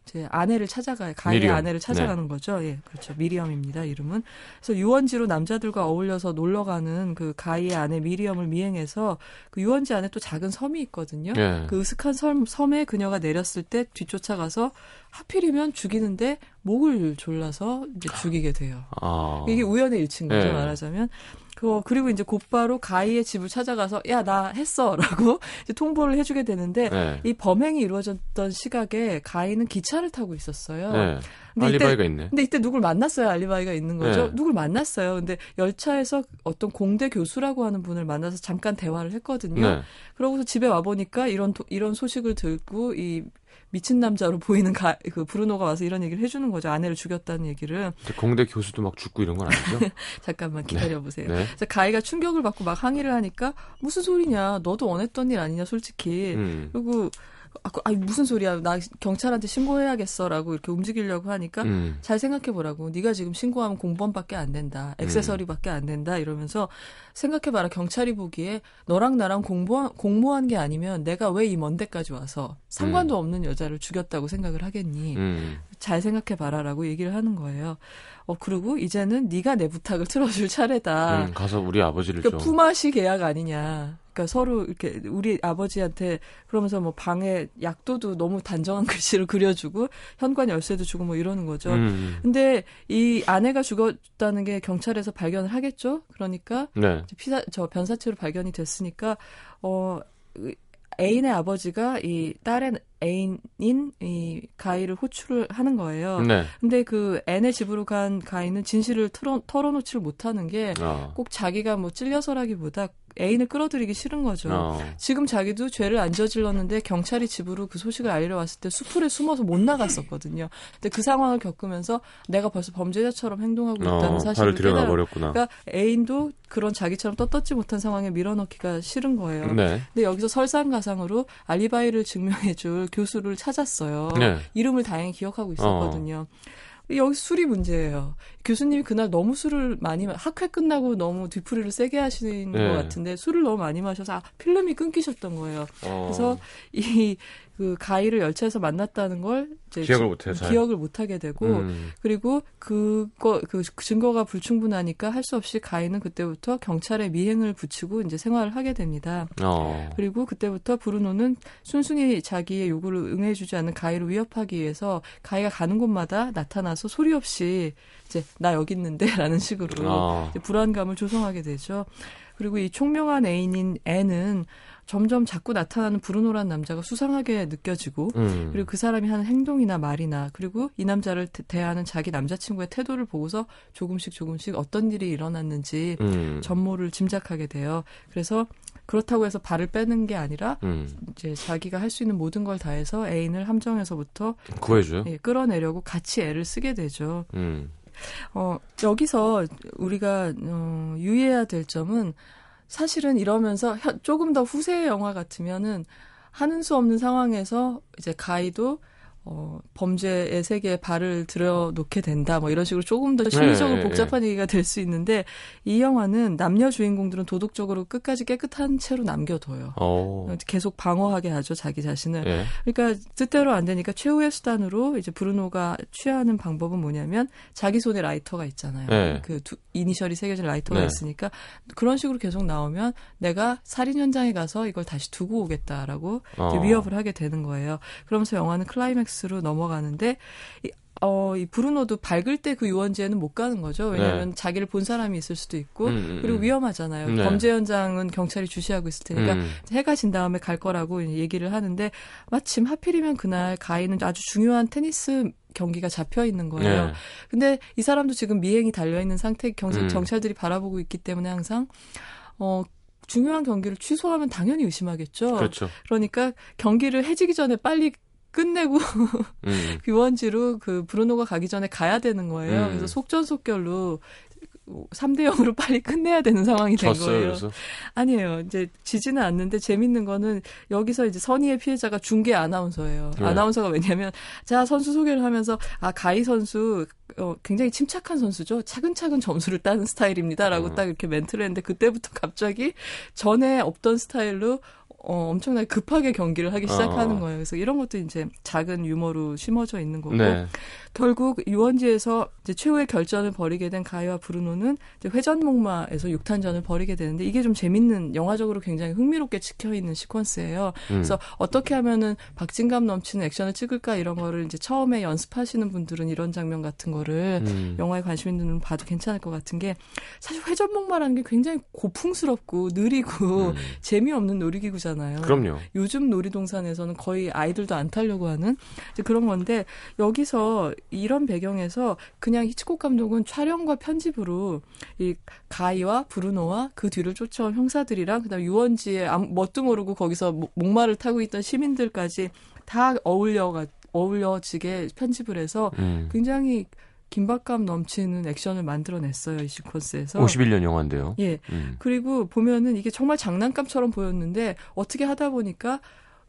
이제 아내를 찾아가요. 가이의 미리엄. 아내를 찾아가는 거죠. 예, 그렇죠. 미리엄입니다. 이름은. 그래서 유원지로 남자들과 어울려서 놀러 가는 그 가이의 아내 미리엄을 미행해서 그 유원지 안에 또 작은 섬이 있거든요. 예. 그 으슥한 섬, 섬에 그녀가 내렸을 때 뒤쫓아가서 하필이면 죽이는데 목을 졸라서 이제 죽이게 돼요. 아. 이게 우연의 일치인 거죠 네. 말하자면. 그 그리고 이제 곧바로 가이의 집을 찾아가서 야 나 했어라고 이제 통보를 해주게 되는데 네. 이 범행이 이루어졌던 시각에 가이는 기차를 타고 있었어요. 네. 근데 알리바이가 이때, 있네. 근데 이때 누굴 만났어요? 알리바이가 있는 거죠. 네. 누굴 만났어요. 근데 열차에서 어떤 공대 교수라고 하는 분을 만나서 잠깐 대화를 했거든요. 네. 그러고서 집에 와 보니까 이런 도- 이런 소식을 듣고 이 미친 남자로 보이는 가, 그 브루노가 와서 이런 얘기를 해주는 거죠. 아내를 죽였다는 얘기를. 공대 교수도 막 죽고 이런 건 아니죠? 잠깐만 기다려 보세요. 네. 그래서 가이가 충격을 받고 막 항의를 하니까 무슨 소리냐? 너도 원했던 일 아니냐, 솔직히. 음. 그리고 아, 그- 무슨 소리야? 나 경찰한테 신고해야겠어라고 이렇게 움직이려고 하니까 음. 잘 생각해 보라고. 네가 지금 신고하면 공범밖에 안 된다. 음. 액세서리밖에 안 된다. 이러면서 생각해 봐라. 경찰이 보기에 너랑 나랑 공부한 공모한 게 아니면 내가 왜 이 먼 데까지 와서 상관도 없는 여자를 죽였다고 생각을 하겠니? 음. 잘 생각해 봐라라고 얘기를 하는 거예요. 어 그리고 이제는 네가 내 부탁을 틀어줄 차례다. 음, 가서 우리 아버지를 그러니까 좀. 품앗이 계약 아니냐. 그러니까 서로 이렇게 우리 아버지한테 그러면서 뭐 방에 약도도 너무 단정한 글씨를 그려주고 현관 열쇠도 주고 뭐 이러는 거죠. 음. 근데 이 아내가 죽었다는 게 경찰에서 발견을 하겠죠. 그러니까 네. 피사 저 변사체로 발견이 됐으니까 어 애인의 아버지가 이 딸의 애인인 이 가이를 호출을 하는 거예요. 네. 근데 그 애네 집으로 간 가이는 진실을 털어, 털어놓지를 못하는 게 어. 꼭 자기가 뭐 찔려서라기보다 애인을 끌어들이기 싫은 거죠. 어. 지금 자기도 죄를 안 저질렀는데 경찰이 집으로 그 소식을 알리러 왔을 때 수풀에 숨어서 못 나갔었거든요. 근데 그 상황을 겪으면서 내가 벌써 범죄자처럼 행동하고 있다는 어, 사실을 발을 들여놔 깨달아. 버렸구나. 그러니까 애인도 그런 자기처럼 떳떳지 못한 상황에 밀어넣기가 싫은 거예요. 네. 근데 여기서 설상가상으로 알리바이를 증명해줄 교수를 찾았어요. 네. 이름을 다행히 기억하고 있었거든요. 여기 술이 문제예요. 교수님이 그날 너무 술을 많이 마- 학회 끝나고 너무 뒤풀이를 세게 하시는 네. 것 같은데 술을 너무 많이 마셔서 아, 필름이 끊기셨던 거예요. 어. 그래서 이 그 가이를 열차에서 만났다는 걸 이제 기억을 잘. 기억을 못 하게 되고 음. 그리고 그거 그 증거가 불충분하니까 할 수 없이 가이는 그때부터 경찰에 미행을 붙이고 이제 생활을 하게 됩니다. 어. 그리고 그때부터 브루노는 순순히 자기의 요구를 응해주지 않는 가이를 위협하기 위해서 가이가 가는 곳마다 나타나서 소리 없이 이제 나 여기 있는데라는 식으로 어. 불안감을 조성하게 되죠. 그리고 이 총명한 애인인 애는 점점 자꾸 나타나는 브루노란 남자가 수상하게 느껴지고 음. 그리고 그 사람이 하는 행동이나 말이나 그리고 이 남자를 대- 대하는 자기 남자친구의 태도를 보고서 조금씩 조금씩 어떤 일이 일어났는지 음. 전모를 짐작하게 돼요. 그래서 그렇다고 해서 발을 빼는 게 아니라 음. 이제 자기가 할 수 있는 모든 걸 다해서 애인을 함정에서부터 구해줘요. 예, 끌어내려고 같이 애를 쓰게 되죠. 음. 어, 여기서 우리가 어, 유의해야 될 점은 사실은 이러면서 혀- 조금 더 후세의 영화 같으면은 하는 수 없는 상황에서 이제 가이도 어, 범죄의 세계에 발을 들여놓게 된다. 뭐 이런 식으로 조금 더 심리적으로 네, 복잡한 얘기가 될 수 있는데 이 영화는 남녀 주인공들은 도덕적으로 끝까지 깨끗한 채로 남겨둬요. 어. 계속 방어하게 하죠 자기 자신을. 예. 그러니까 뜻대로 안 되니까 최후의 수단으로 이제 브루노가 취하는 방법은 뭐냐면 자기 손에 라이터가 있잖아요. 네. 그 두, 이니셜이 새겨진 라이터가 네. 있으니까 그런 식으로 계속 나오면 내가 살인 현장에 가서 이걸 다시 두고 오겠다라고 어. 위협을 하게 되는 거예요. 그러면서 영화는 클라이맥스 로 넘어가는데 이, 어, 이 브루노도 밝을 때 그 유원지에는 못 가는 거죠. 왜냐하면 자기를 본 사람이 있을 수도 있고 네. 음, 음, 그리고 음. 위험하잖아요. 네. 범죄 현장은 경찰이 주시하고 있을 테니까 음. 해가 진 다음에 갈 거라고 얘기를 하는데 마침 하필이면 그날 가이는 아주 중요한 테니스 경기가 잡혀 있는 거예요. 네. 근데 이 사람도 지금 미행이 달려 있는 상태 경, 음. 경찰들이 바라보고 있기 때문에 항상 어 중요한 경기를 취소하면 당연히 의심하겠죠. 그렇죠. 그러니까 경기를 해지기 전에 빨리 끝내고 음. 유원지로 그 브루노가 가기 전에 가야 되는 거예요. 음. 그래서 속전속결로 3대 0으로 빨리 끝내야 되는 상황이 된 졌어요. 거예요. 그래서 아니에요. 이제 지지는 않는데 재밌는 거는 여기서 이제 선의의 피해자가 중계 아나운서예요. 네. 아나운서가 왜냐면 자 선수 소개를 하면서 아 가희 선수 어, 굉장히 침착한 선수죠. 차근차근 점수를 따는 스타일입니다라고 음. 딱 이렇게 멘트를 했는데 그때부터 갑자기 전에 없던 스타일로 어, 엄청나게 급하게 경기를 하기 시작하는 어. 거예요. 그래서 이런 것도 이제 작은 유머로 심어져 있는 거고 네. 결국 유원지에서 이제 최후의 결전을 벌이게 된 가이와 브루노는 이제 회전목마에서 육탄전을 벌이게 되는데 이게 좀 재밌는 영화적으로 굉장히 흥미롭게 찍혀 있는 시퀀스예요. 음. 그래서 어떻게 하면은 박진감 넘치는 액션을 찍을까 이런 거를 이제 처음에 연습하시는 분들은 이런 장면 같은 거를 음. 영화에 관심 있는 분은 봐도 괜찮을 것 같은 게 사실 회전목마라는 게 굉장히 고풍스럽고 느리고 음. 재미없는 놀이기구잖아요. 그럼요. 요즘 놀이동산에서는 거의 아이들도 안 타려고 하는 이제 그런 건데 여기서 이런 배경에서 그냥 히치콕 감독은 촬영과 편집으로 이 가이와 브루노와 그 뒤를 쫓아온 형사들이랑 그다음 유원지에 뭣도 모르고 거기서 목- 목마를 타고 있던 시민들까지 다 어울려가 어울려지게 편집을 해서 음. 굉장히 긴박감 넘치는 액션을 만들어냈어요 이 시퀀스에서. 51년 영화인데요. 예. 음. 그리고 보면은 이게 정말 장난감처럼 보였는데 어떻게 하다 보니까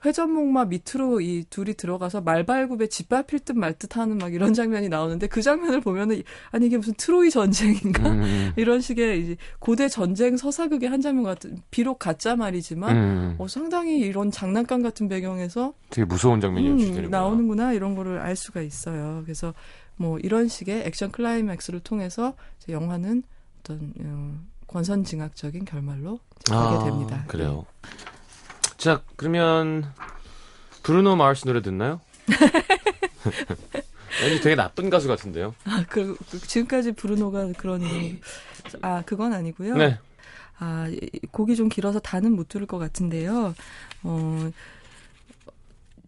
회전목마 밑으로 이 둘이 들어가서 말발굽에 짓밟힐 듯 말 듯 하는 막 이런 장면이 나오는데 그 장면을 보면은 이- 아니 이게 무슨 트로이 전쟁인가? 음. 이런 식의 이제 고대 전쟁 서사극의 한 장면 같은 비록 가짜 말이지만 음. 어, 상당히 이런 장난감 같은 배경에서 되게 무서운 장면이 음. 나오는구나 이런 거를 알 수가 있어요. 그래서 뭐 이런 식의 액션 클라이맥스를 통해서 영화는 어떤 어, 권선징악적인 결말로 이제 가게 됩니다. 아, 그래요. 자, 그러면 브루노 마르스 노래 듣나요? 왠지 되게 나쁜 가수 같은데요. 아, 그, 그 지금까지 브루노가 그런 아 그건 아니고요. 네. 아 곡이 좀 길어서 다는 못 들을 것 같은데요. 어.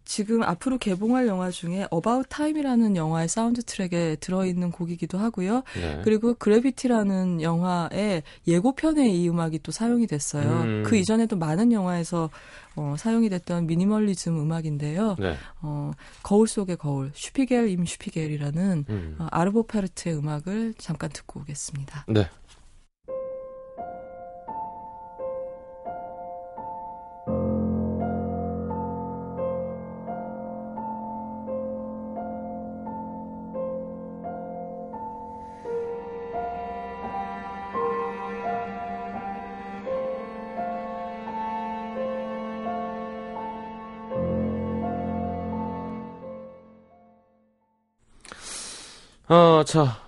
지금 앞으로 개봉할 영화 중에 About Time이라는 영화의 사운드 트랙에 들어있는 곡이기도 하고요. 네. 그리고 Gravity라는 영화의 예고편에 이 음악이 또 사용이 됐어요. 음. 그 이전에도 많은 영화에서 어, 사용이 됐던 미니멀리즘 음악인데요. 네. 어, 거울 속의 거울, Spiegel im Spiegel이라는 음. 어, 아르보 페르트의 음악을 잠깐 듣고 오겠습니다. 네. 아, 자.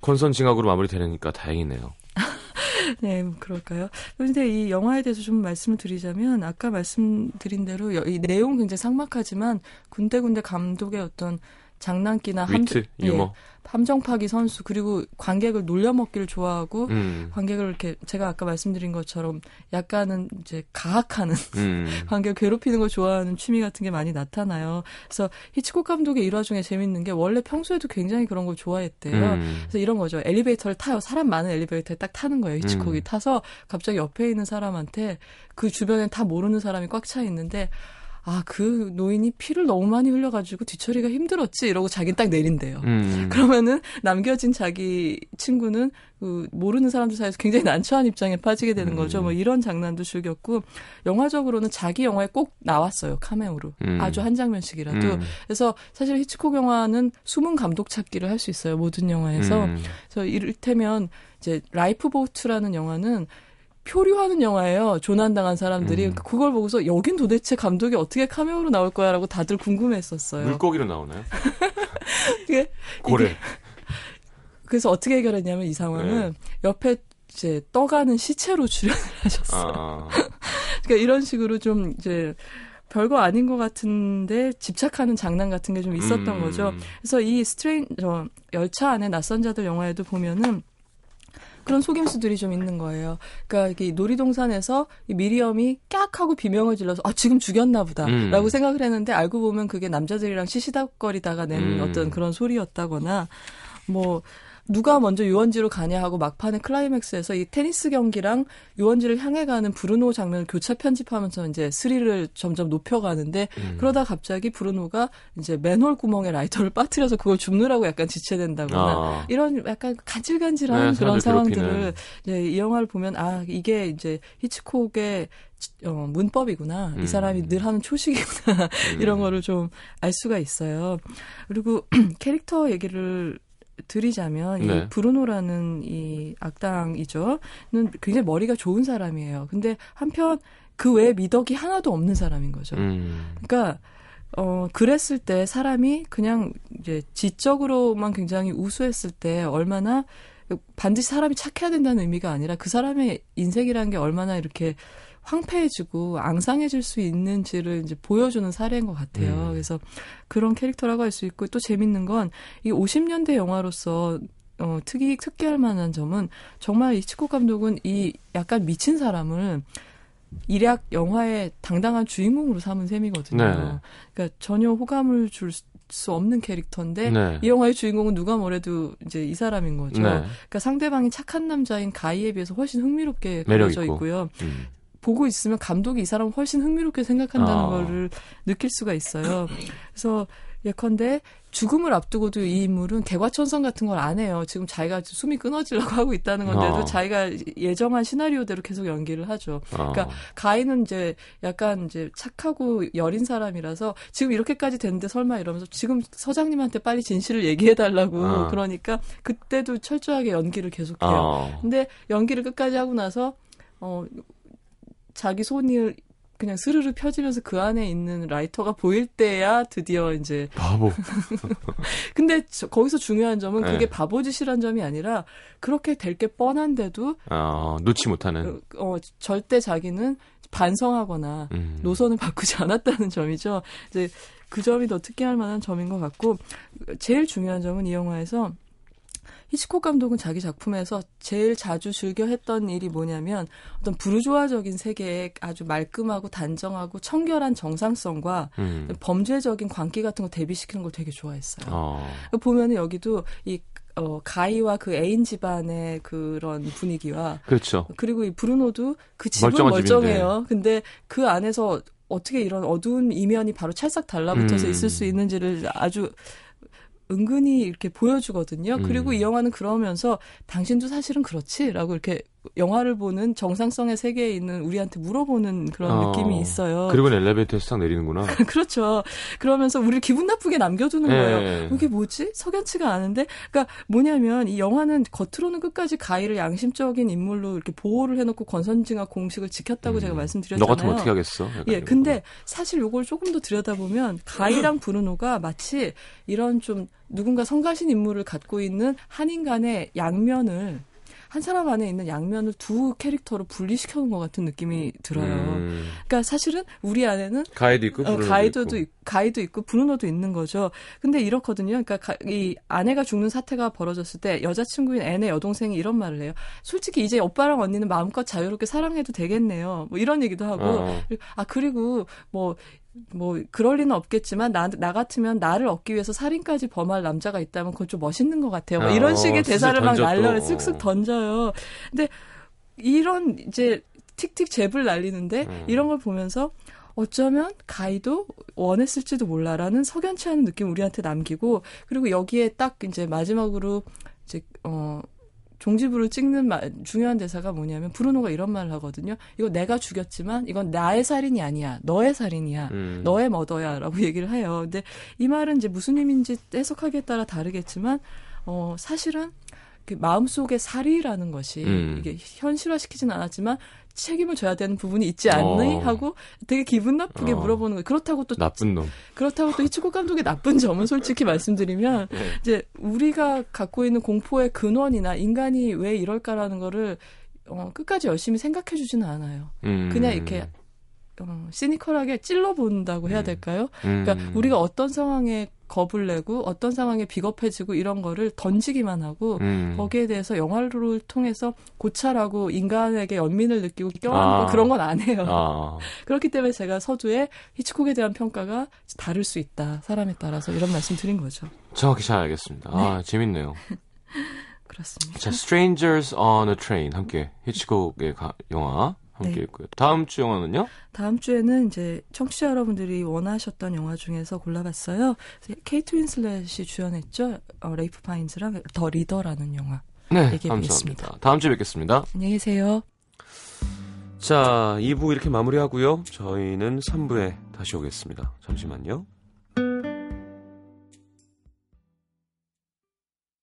건선징악으로 마무리되니까 다행이네요. 네, 뭐 그럴까요? 그런데 이 영화에 대해서 좀 말씀을 드리자면 아까 말씀드린 대로 여- 이 내용은 굉장히 삭막하지만 군데군데 감독의 어떤 장난기나 위트, 예, 유머. 함정 파기 선수 그리고 관객을 놀려먹기를 좋아하고 음. 관객을 이렇게 제가 아까 말씀드린 것처럼 약간은 이제 가학하는 음. 관객을 괴롭히는 걸 좋아하는 취미 같은 게 많이 나타나요. 그래서 히치콕 감독의 일화 중에 재밌는 게 원래 평소에도 굉장히 그런 걸 좋아했대요. 음. 그래서 이런 거죠. 엘리베이터를 타요. 사람 많은 엘리베이터에 딱 타는 거예요. 히치콕이 음. 타서 갑자기 옆에 있는 사람한테 그 주변에 다 모르는 사람이 꽉 차 있는데 아, 그 노인이 피를 너무 많이 흘려가지고 뒤처리가 힘들었지. 이러고 자기는 딱 내린대요. 음. 그러면은 남겨진 자기 친구는 그 모르는 사람들 사이에서 굉장히 난처한 입장에 빠지게 되는 거죠. 음. 뭐 이런 장난도 즐겼고 영화적으로는 자기 영화에 꼭 나왔어요 카메오로 음. 아주 한 장면씩이라도. 음. 그래서 사실 히치콕 영화는 숨은 감독 찾기를 할 수 있어요 모든 영화에서. 음. 그래서 이를테면 이제 라이프 보트라는 영화는 표류하는 영화예요. 조난당한 사람들이 음. 그걸 보고서 여긴 도대체 감독이 어떻게 카메오로 나올 거야라고 다들 궁금했었어요. 물고기로 나오나요? 이게 고래. 그래서 어떻게 해결했냐면 이 상황은 옆에 이제 떠가는 시체로 출연을 하셨어요. 아. 그러니까 이런 식으로 좀 이제 별거 아닌 것 같은데 집착하는 장난 같은 게 좀 있었던 음. 거죠. 그래서 이 stranger 열차 안에 낯선 자들 영화에도 보면은 그런 속임수들이 좀 있는 거예요. 그러니까 이게 놀이동산에서 이 미리엄이 깍 하고 비명을 질러서 아 지금 죽였나 보다라고 음. 생각을 했는데 알고 보면 그게 남자들이랑 시시닥거리다가 낸 음. 어떤 그런 소리였다거나 뭐 누가 먼저 유원지로 가냐 하고 막판의 클라이맥스에서 이 테니스 경기랑 유원지를 향해 가는 브루노 장면을 교차 편집하면서 이제 스릴을 점점 높여가는데 음. 그러다 갑자기 브루노가 이제 맨홀 구멍에 라이터를 빠뜨려서 그걸 줍느라고 약간 지체된다거나 아. 이런 약간 간질간질한 네, 그런 상황들을. 이제 이 영화를 보면 아 이게 이제 히치콕의 어, 문법이구나 음. 이 사람이 늘 하는 초식이구나 이런 음. 거를 좀 알 수가 있어요. 그리고 캐릭터 얘기를 드리자면 네. 이 브루노라는 이 악당이죠는 굉장히 머리가 좋은 사람이에요. 근데 한편 그 외에 미덕이 하나도 없는 사람인 거죠. 음. 그러니까 어 그랬을 때 사람이 그냥 이제 지적으로만 굉장히 우수했을 때 얼마나 반드시 사람이 착해야 된다는 의미가 아니라 그 사람의 인생이라는 게 얼마나 이렇게 황폐해지고 앙상해질 수 있는지를 이제 보여주는 사례인 것 같아요. 음. 그래서 그런 캐릭터라고 할 수 있고 또 재밌는 건 이 50년대 영화로서 어, 특이 특기할 만한 점은 정말 이치코 감독은 이 약간 미친 사람을 일약 영화의 당당한 주인공으로 삼은 셈이거든요. 네. 그러니까 전혀 호감을 줄 수 없는 캐릭터인데 네. 이 영화의 주인공은 누가 뭐래도 이제 이 사람인 거죠. 네. 그러니까 상대방이 착한 남자인 가이에 비해서 훨씬 흥미롭게 그려져 있고. 있고요. 음. 보고 있으면 감독이 이 사람을 훨씬 흥미롭게 생각한다는 아. 거를 느낄 수가 있어요. 그래서 예컨대 죽음을 앞두고도 이 인물은 개과천선 같은 걸 안 해요. 지금 자기가 숨이 끊어지려고 하고 있다는 건데도 아. 자기가 예정한 시나리오대로 계속 연기를 하죠. 아. 그러니까 가인은 이제 약간 이제 착하고 여린 사람이라서 지금 이렇게까지 됐는데 설마 이러면서 지금 서장님한테 빨리 진실을 얘기해 달라고 아. 그러니까 그때도 철저하게 연기를 계속해요. 아. 근데 연기를 끝까지 하고 나서 어 자기 손이 그냥 스르르 펴지면서 그 안에 있는 라이터가 보일 때야 드디어 이제 바보. 근데 저- 거기서 중요한 점은 네. 그게 바보짓이란 점이 아니라 그렇게 될 게 뻔한데도 아, 놓지 못하는. 어 절대 자기는 반성하거나 음. 노선을 바꾸지 않았다는 점이죠. 이제 그 점이 더 특기할 만한 점인 것 같고 제일 중요한 점은 이 영화에서 히치콕 감독은 자기 작품에서 제일 자주 즐겨 했던 일이 뭐냐면 어떤 부르주아적인 세계의 아주 말끔하고 단정하고 청결한 정상성과 음. 범죄적인 광기 같은 거 대비시키는 걸 되게 좋아했어요. 어. 보면은 여기도 이 어, 가이와 그 애인 집안의 그런 분위기와 그렇죠. 그리고 이 브루노도 그 집은 멀쩡해요. 근데 그 안에서 어떻게 이런 어두운 이면이 바로 찰싹 달라붙어서 음. 있을 수 있는지를 아주 은근히 이렇게 보여주거든요. 음. 그리고 이 영화는 그러면서 당신도 사실은 그렇지라고 이렇게 영화를 보는 정상성의 세계에 있는 우리한테 물어보는 그런 어. 느낌이 있어요. 그리고는 엘리베이터에서 딱 내리는구나. 그렇죠. 그러면서 우리를 기분 나쁘게 남겨두는 예. 거예요. 이게 뭐지? 석연치가 않은데? 그러니까 뭐냐면 이 영화는 겉으로는 끝까지 가이를 양심적인 인물로 이렇게 보호를 해놓고 권선징악 공식을 지켰다고 제가 말씀드렸잖아요. 음. 너 같으면 어떻게 하겠어? 예, 근데 사실 요걸 조금 더 들여다보면 가이랑 브루노가 마치 이런 좀 누군가 성가신 인물을 갖고 있는 한 인 간의 양면을 한 사람 안에 있는 양면을 두 캐릭터로 분리시켜 놓은 것 같은 느낌이 들어요. 음, 그러니까 사실은 우리 안에는 가이도 있고 어, 가이드도 있고. 있- 가이도 있고 브루노도 있는 거죠. 근데 이렇거든요. 그러니까 가- 이 아내가 죽는 사태가 벌어졌을 때 여자친구인 앤의 여동생이 이런 말을 해요. 솔직히 이제 오빠랑 언니는 마음껏 자유롭게 사랑해도 되겠네요. 뭐 이런 얘기도 하고 어. 아 그리고 뭐 뭐 그럴 리는 없겠지만 나, 나 같으면 나를 얻기 위해서 살인까지 범할 남자가 있다면 그건 좀 멋있는 것 같아요. 뭐 어, 이런 식의 쓱쓱 대사를 막 던져 또. 날려 쓱쓱 던져요. 근데 이런 이제 틱틱 잽을 날리는데 음. 이런 걸 보면서 어쩌면 가이도 원했을지도 몰라라는 석연치 않은 느낌 우리한테 남기고 그리고 여기에 딱 이제 마지막으로 이제 어 종지부를 찍는 마- 중요한 대사가 뭐냐면 브루노가 이런 말을 하거든요. 이거 내가 죽였지만 이건 나의 살인이 아니야. 너의 살인이야. 음. 너의 머더야라고 얘기를 해요. 근데 이 말은 이제 무슨 의미인지 해석하기에 따라 다르겠지만 어 사실은 그 마음속의 살이라는 것이 음. 이게 현실화시키진 않았지만 책임을 져야 되는 부분이 있지 않니 어. 하고 되게 기분 나쁘게 어. 물어보는 거예요. 그렇다고 또 나쁜 놈. 그렇다고 또 히치콕 감독의 나쁜 점은 솔직히 말씀드리면 네. 이제 우리가 갖고 있는 공포의 근원이나 인간이 왜 이럴까라는 거를 어, 끝까지 열심히 생각해 주지는 않아요. 음. 그냥 이렇게 어, 시니컬하게 찔러 본다고 해야 될까요? 음. 그러니까 우리가 어떤 상황에 겁을 내고 어떤 상황에 비겁해지고 이런 거를 던지기만 하고 음. 거기에 대해서 영화를 통해서 고찰하고 인간에게 연민을 느끼고 껴안고 아. 그런 건 안 해요. 아. 그렇기 때문에 제가 서두에 히치콕에 대한 평가가 다를 수 있다. 사람에 따라서 이런 말씀 드린 거죠. 정확히 잘 알겠습니다. 아, 재밌네요. 그렇습니다. 자, Strangers on a Train 함께 히치콕의 가- 영화 함께 네. 있고요. 다음 주 영화는요? 다음 주에는 이제 청취자 여러분들이 원하셨던 영화 중에서 골라봤어요. 케이트 윈슬렛이 주연했죠. 어, 레이프 파인즈랑 The Reader라는 영화. 네. 감사합니다. 다음 주에 뵙겠습니다. 안녕히 계세요. 자, 2부 이렇게 마무리하고요. 저희는 3부에 다시 오겠습니다. 잠시만요.